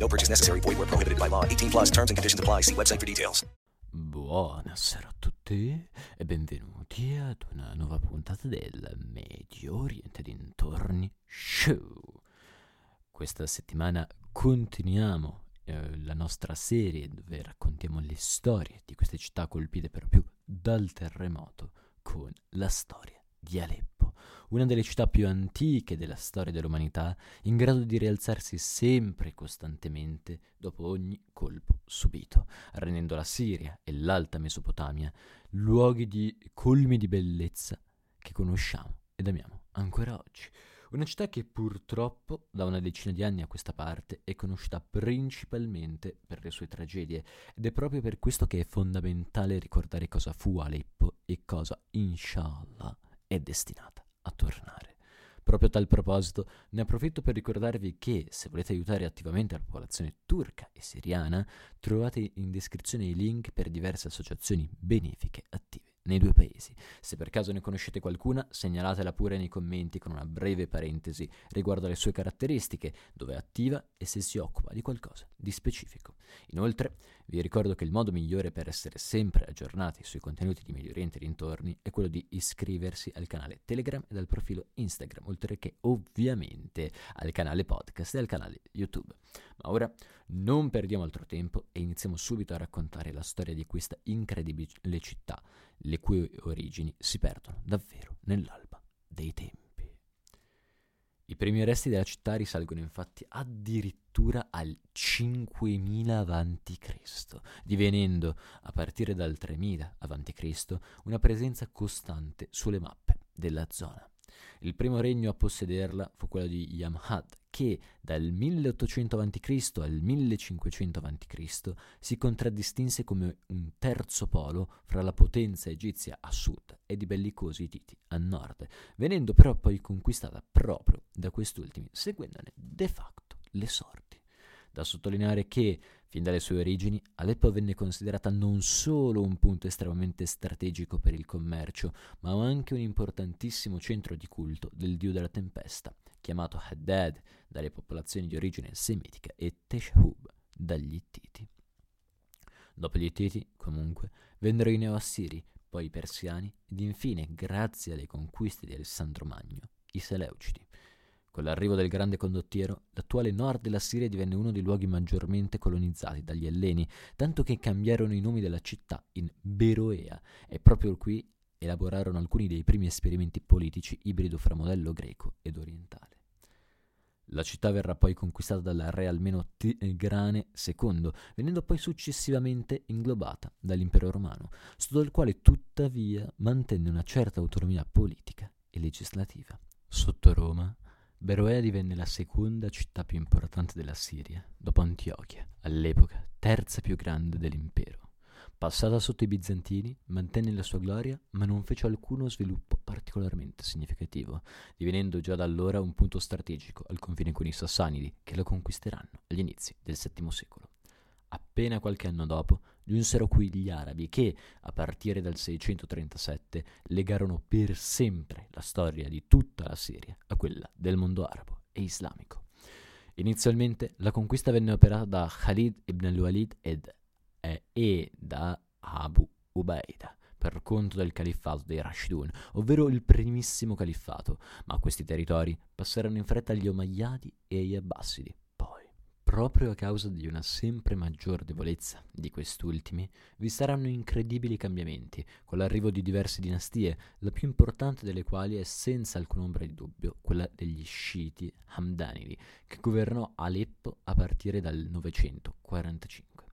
No purchase necessary. Void where prohibited by law. 18 plus terms and conditions apply. See website for details. Buonasera a tutti e benvenuti ad una nuova puntata del Medio Oriente dintorni show. Questa settimana continuiamo eh, la nostra serie dove raccontiamo le storie di queste città colpite per più dal terremoto con la storia di Aleppo, una delle città più antiche della storia dell'umanità, in grado di rialzarsi sempre e costantemente dopo ogni colpo subito, rendendo la Siria e l'Alta Mesopotamia luoghi di colmi di bellezza che conosciamo ed amiamo ancora oggi. Una città che purtroppo da una decina di anni a questa parte è conosciuta principalmente per le sue tragedie ed è proprio per questo che è fondamentale ricordare cosa fu Aleppo e cosa, inshallah, è destinata a tornare. Proprio a tal proposito ne approfitto per ricordarvi che se volete aiutare attivamente la popolazione turca e siriana trovate in descrizione i link per diverse associazioni benefiche attive nei due paesi. Se per caso ne conoscete qualcuna, segnalatela pure nei commenti con una breve parentesi riguardo alle sue caratteristiche, dove è attiva e se si occupa di qualcosa di specifico. Inoltre, vi ricordo che il modo migliore per essere sempre aggiornati sui contenuti di Medio Oriente e dintorni è quello di iscriversi al canale Telegram e al profilo Instagram, oltre che ovviamente al canale podcast e al canale YouTube. Ma ora non perdiamo altro tempo e iniziamo subito a raccontare la storia di questa incredibile città, le cui origini si perdono davvero nell'alba dei tempi. I primi resti della città risalgono infatti addirittura al 5000 a.C., divenendo, a partire dal 3000 a.C., una presenza costante sulle mappe della zona. Il primo regno a possederla fu quello di Yamhad, che dal 1800 a.C. al 1500 a.C. si contraddistinse come un terzo polo fra la potenza egizia a sud e i bellicosi Titi a nord, venendo però poi conquistata proprio da quest'ultimi, seguendone de facto le sorti. Da sottolineare che, fin dalle sue origini, Aleppo venne considerata non solo un punto estremamente strategico per il commercio, ma anche un importantissimo centro di culto del dio della tempesta, chiamato Haddad dalle popolazioni di origine semitica e Teshub dagli Ittiti. Dopo gli Ittiti, comunque, vennero i Neoassiri, poi i Persiani ed infine, grazie alle conquiste di Alessandro Magno, i Seleucidi. Con l'arrivo del grande condottiero, l'attuale nord della Siria divenne uno dei luoghi maggiormente colonizzati dagli Elleni, tanto che cambiarono i nomi della città in Beroea e proprio qui elaborarono alcuni dei primi esperimenti politici ibrido fra modello greco ed orientale. La città verrà poi conquistata dal re almeno Tigrane II, venendo poi successivamente inglobata dall'impero romano, sotto il quale tuttavia mantenne una certa autonomia politica e legislativa. Sotto Roma Beroea divenne la seconda città più importante della Siria, dopo Antiochia, all'epoca terza più grande dell'impero. Passata sotto i bizantini, mantenne la sua gloria, ma non fece alcuno sviluppo particolarmente significativo, divenendo già da allora un punto strategico al confine con i Sassanidi, che lo conquisteranno agli inizi del VII secolo. Appena qualche anno dopo giunsero qui gli arabi che, a partire dal 637, legarono per sempre la storia di tutta la Siria a quella del mondo arabo e islamico. Inizialmente la conquista venne operata da Khalid ibn al-Walid ed, eh, e da Abu Ubaida per conto del califfato dei Rashidun, ovvero il primissimo califfato, ma questi territori passarono in fretta agli Omayyadi e agli Abbasidi. Proprio a causa di una sempre maggior debolezza di quest'ultimi, vi saranno incredibili cambiamenti, con l'arrivo di diverse dinastie, la più importante delle quali è senza alcun ombra di dubbio quella degli sciiti Hamdanidi, che governò Aleppo a partire dal 945.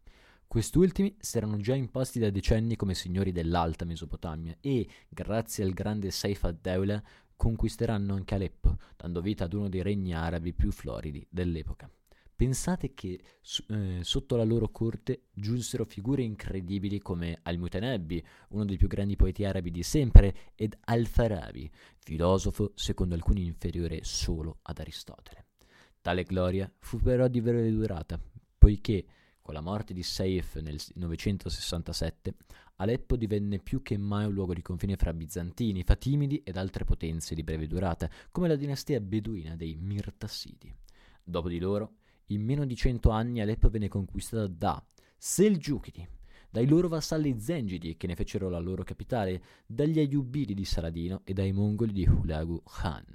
Quest'ultimi si erano già imposti da decenni come signori dell'Alta Mesopotamia e, grazie al grande Saif ad-Dawla, conquisteranno anche Aleppo, dando vita ad uno dei regni arabi più floridi dell'epoca. Pensate che eh, sotto la loro corte giunsero figure incredibili come Al-Mutanabbi, uno dei più grandi poeti arabi di sempre, ed Al-Farabi, filosofo secondo alcuni inferiore solo ad Aristotele. Tale gloria fu però di breve durata, poiché con la morte di Saif nel 967, Aleppo divenne più che mai un luogo di confine fra bizantini, fatimidi ed altre potenze di breve durata, come la dinastia beduina dei Mirtasidi. Dopo di loro, in meno di cento anni Aleppo venne conquistata da Selgiukidi, dai loro vassalli Zengidi che ne fecero la loro capitale, dagli Ayyubidi di Saladino e dai mongoli di Hulagu Khan.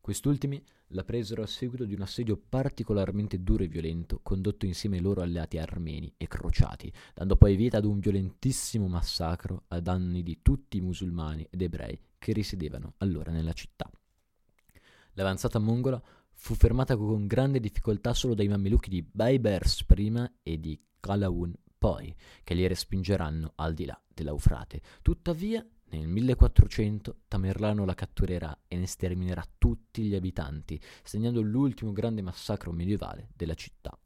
Quest'ultimi la presero a seguito di un assedio particolarmente duro e violento condotto insieme ai loro alleati armeni e crociati, dando poi vita ad un violentissimo massacro a danni di tutti i musulmani ed ebrei che risiedevano allora nella città. L'avanzata mongola fu fermata con grande difficoltà solo dai mamelucchi di Baybers prima e di Qalawun poi, che li respingeranno al di là dell'Eufrate. Tuttavia, nel 1400 Tamerlano la catturerà e ne sterminerà tutti gli abitanti, segnando l'ultimo grande massacro medievale della città.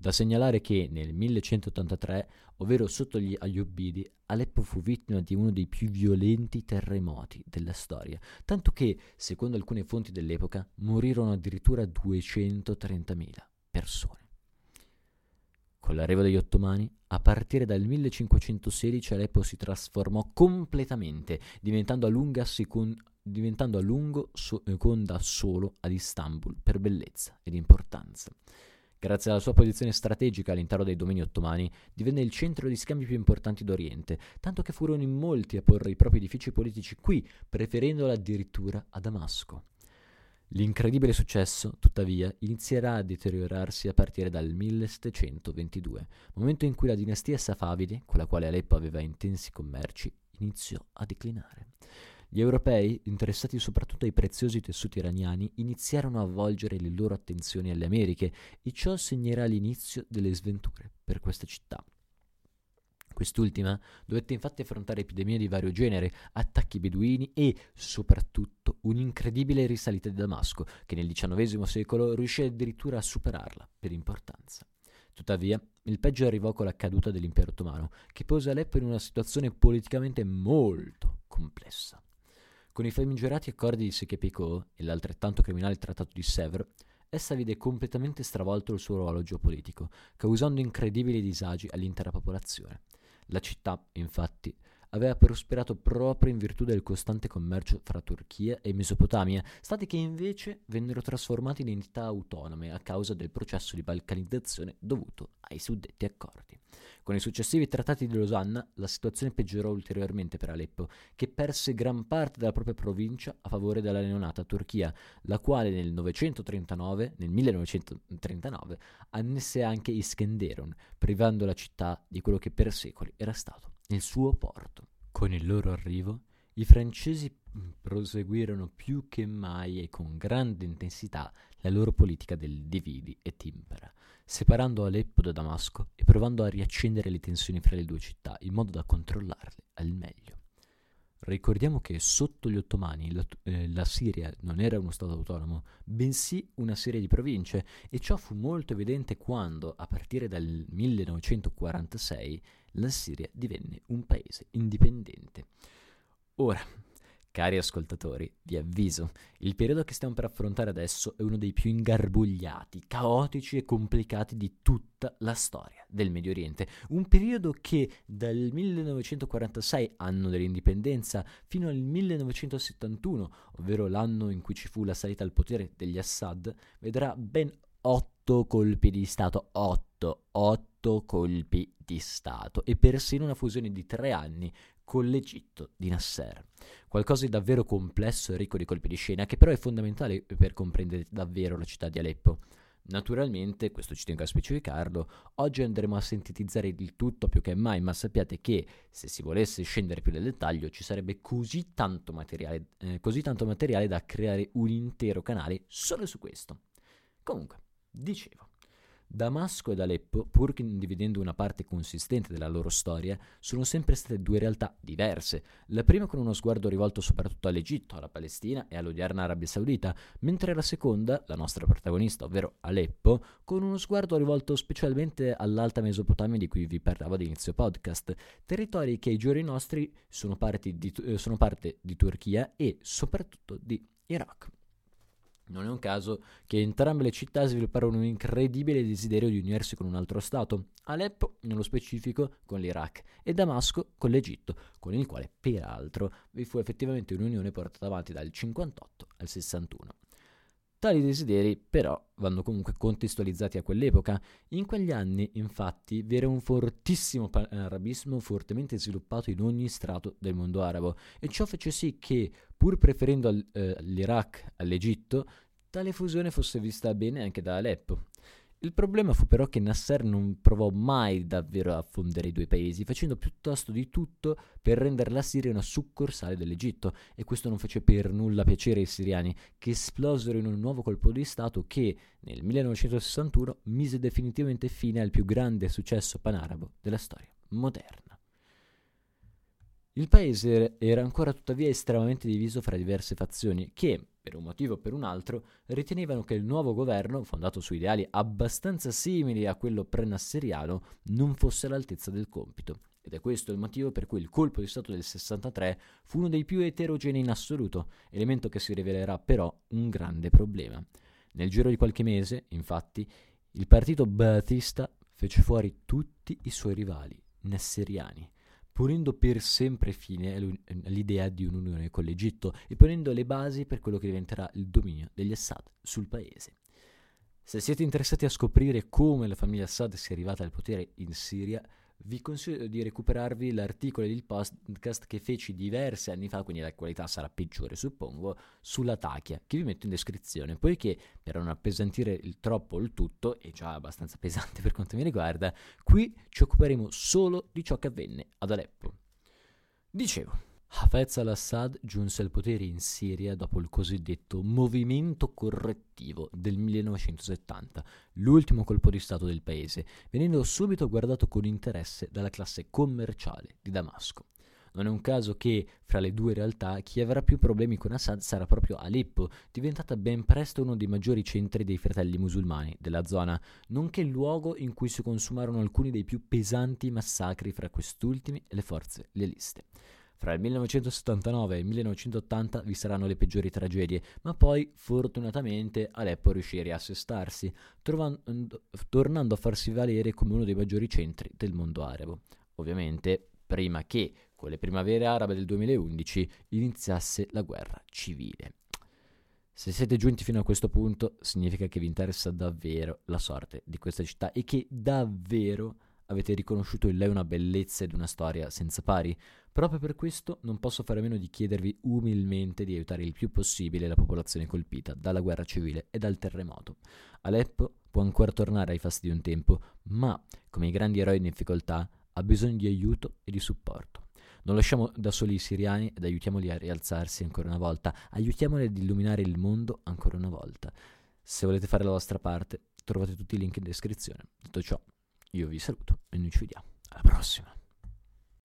Da segnalare che nel 1183, ovvero sotto gli Ayyubidi, Aleppo fu vittima di uno dei più violenti terremoti della storia, tanto che, secondo alcune fonti dell'epoca, morirono addirittura 230.000 persone. Con l'arrivo degli ottomani, a partire dal 1516 Aleppo si trasformò completamente, diventando a, secon- diventando a lungo seconda solo ad Istanbul per bellezza ed importanza. Grazie alla sua posizione strategica all'interno dei domini ottomani, divenne il centro di scambi più importanti d'Oriente, tanto che furono in molti a porre i propri edifici politici qui, preferendolo addirittura a Damasco. L'incredibile successo, tuttavia, inizierà a deteriorarsi a partire dal 1722, momento in cui la dinastia Safavide, con la quale Aleppo aveva intensi commerci, iniziò a declinare. Gli europei, interessati soprattutto ai preziosi tessuti iraniani, iniziarono a volgere le loro attenzioni alle Americhe e ciò segnerà l'inizio delle sventure per questa città. Quest'ultima dovette infatti affrontare epidemie di vario genere, attacchi beduini e, soprattutto, un'incredibile risalita di Damasco, che nel XIX secolo riuscì addirittura a superarla per importanza. Tuttavia, il peggio arrivò con la caduta dell'impero ottomano, che pose Aleppo in una situazione politicamente molto complessa. Con i famigerati accordi di Sekhe-Picot e l'altrettanto criminale trattato di Sèvres, essa vide completamente stravolto il suo ruolo geopolitico, causando incredibili disagi all'intera popolazione. La città, infatti, aveva prosperato proprio in virtù del costante commercio fra Turchia e Mesopotamia, stati che invece vennero trasformati in entità autonome a causa del processo di balcanizzazione dovuto ai suddetti accordi. Con i successivi trattati di Losanna la situazione peggiorò ulteriormente per Aleppo, che perse gran parte della propria provincia a favore della neonata Turchia, la quale nel 939, nel 1939 annesse anche Iskenderun, privando la città di quello che per secoli era stato il suo porto. Con il loro arrivo, i francesi mm, proseguirono più che mai e con grande intensità la loro politica del dividi e timpera, separando Aleppo da Damasco e provando a riaccendere le tensioni fra le due città in modo da controllarle al meglio. Ricordiamo che sotto gli ottomani la, eh, la, Siria non era uno Stato autonomo, bensì una serie di province, e ciò fu molto evidente quando, a partire dal 1946, la Siria divenne un paese indipendente. Ora, Cari ascoltatori, vi avviso, il periodo che stiamo per affrontare adesso è uno dei più ingarbugliati, caotici e complicati di tutta la storia del Medio Oriente. Un periodo che dal 1946, anno dell'indipendenza, fino al 1971, ovvero l'anno in cui ci fu la salita al potere degli Assad, vedrà ben otto colpi di Stato, otto, otto colpi di Stato e persino una fusione di tre anni con l'Egitto di Nasser. Qualcosa di davvero complesso e ricco di colpi di scena, che però è fondamentale per comprendere davvero la città di Aleppo. Naturalmente, questo ci tengo a specificarlo, oggi andremo a sintetizzare il tutto più che mai, ma sappiate che se si volesse scendere più nel dettaglio ci sarebbe così tanto materiale, eh, così tanto materiale da creare un intero canale solo su questo. Comunque, dicevo, Damasco ed Aleppo, pur condividendo una parte consistente della loro storia, sono sempre state due realtà diverse. La prima con uno sguardo rivolto soprattutto all'Egitto, alla Palestina e all'odierna Arabia Saudita, mentre la seconda, la nostra protagonista, ovvero Aleppo, con uno sguardo rivolto specialmente all'Alta Mesopotamia di cui vi parlavo ad inizio podcast, territori che ai giorni nostri sono, di, eh, sono parte di Turchia e soprattutto di Iraq. Non è un caso che entrambe le città svilupparono un incredibile desiderio di unirsi con un altro Stato, Aleppo nello specifico con l'Iraq e Damasco con l'Egitto, con il quale peraltro vi fu effettivamente un'unione portata avanti dal 58 al 61. Tali desideri però vanno comunque contestualizzati a quell'epoca. In quegli anni, infatti, vi era un fortissimo panarabismo fortemente sviluppato in ogni strato del mondo arabo e ciò fece sì che, pur preferendo eh, l'Iraq all'Egitto, tale fusione fosse vista bene anche da Aleppo. Il problema fu però che Nasser non provò mai davvero a fondere i due paesi, facendo piuttosto di tutto per rendere la Siria una succursale dell'Egitto, e questo non fece per nulla piacere ai siriani, che esplosero in un nuovo colpo di Stato che, nel 1961, mise definitivamente fine al più grande successo panarabo della storia moderna. Il paese era ancora tuttavia estremamente diviso fra diverse fazioni che, per un motivo o per un altro, ritenevano che il nuovo governo, fondato su ideali abbastanza simili a quello pre-nasseriano, non fosse all'altezza del compito. Ed è questo il motivo per cui il colpo di Stato del 63 fu uno dei più eterogenei in assoluto, elemento che si rivelerà però un grande problema. Nel giro di qualche mese, infatti, il partito Baatista fece fuori tutti i suoi rivali nasseriani ponendo per sempre fine all'idea di un'unione con l'Egitto e ponendo le basi per quello che diventerà il dominio degli Assad sul paese. Se siete interessati a scoprire come la famiglia Assad sia arrivata al potere in Siria, vi consiglio di recuperarvi l'articolo del podcast che feci diversi anni fa, quindi la qualità sarà peggiore suppongo, sulla Tachia, che vi metto in descrizione, poiché per non appesantire il troppo il tutto, è già abbastanza pesante per quanto mi riguarda, qui ci occuperemo solo di ciò che avvenne ad Aleppo. Dicevo, Hafez al-Assad giunse al potere in Siria dopo il cosiddetto movimento correttivo del 1970, l'ultimo colpo di Stato del paese, venendo subito guardato con interesse dalla classe commerciale di Damasco. Non è un caso che, fra le due realtà, chi avrà più problemi con Assad sarà proprio Aleppo, diventata ben presto uno dei maggiori centri dei fratelli musulmani della zona, nonché il luogo in cui si consumarono alcuni dei più pesanti massacri fra quest'ultimi e le forze lealiste. Fra il 1979 e il 1980 vi saranno le peggiori tragedie, ma poi fortunatamente Aleppo riuscì a riassestarsi, trovando, tornando a farsi valere come uno dei maggiori centri del mondo arabo. Ovviamente prima che, con le primavere arabe del 2011, iniziasse la guerra civile. Se siete giunti fino a questo punto, significa che vi interessa davvero la sorte di questa città e che davvero avete riconosciuto in lei una bellezza ed una storia senza pari. Proprio per questo non posso fare a meno di chiedervi umilmente di aiutare il più possibile la popolazione colpita dalla guerra civile e dal terremoto. Aleppo può ancora tornare ai fasti di un tempo, ma, come i grandi eroi in difficoltà, ha bisogno di aiuto e di supporto. Non lasciamo da soli i siriani ed aiutiamoli a rialzarsi ancora una volta, aiutiamoli ad illuminare il mondo ancora una volta. Se volete fare la vostra parte, trovate tutti i link in descrizione. Detto ciò, io vi saluto e noi ci vediamo. Alla prossima.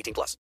18 plus.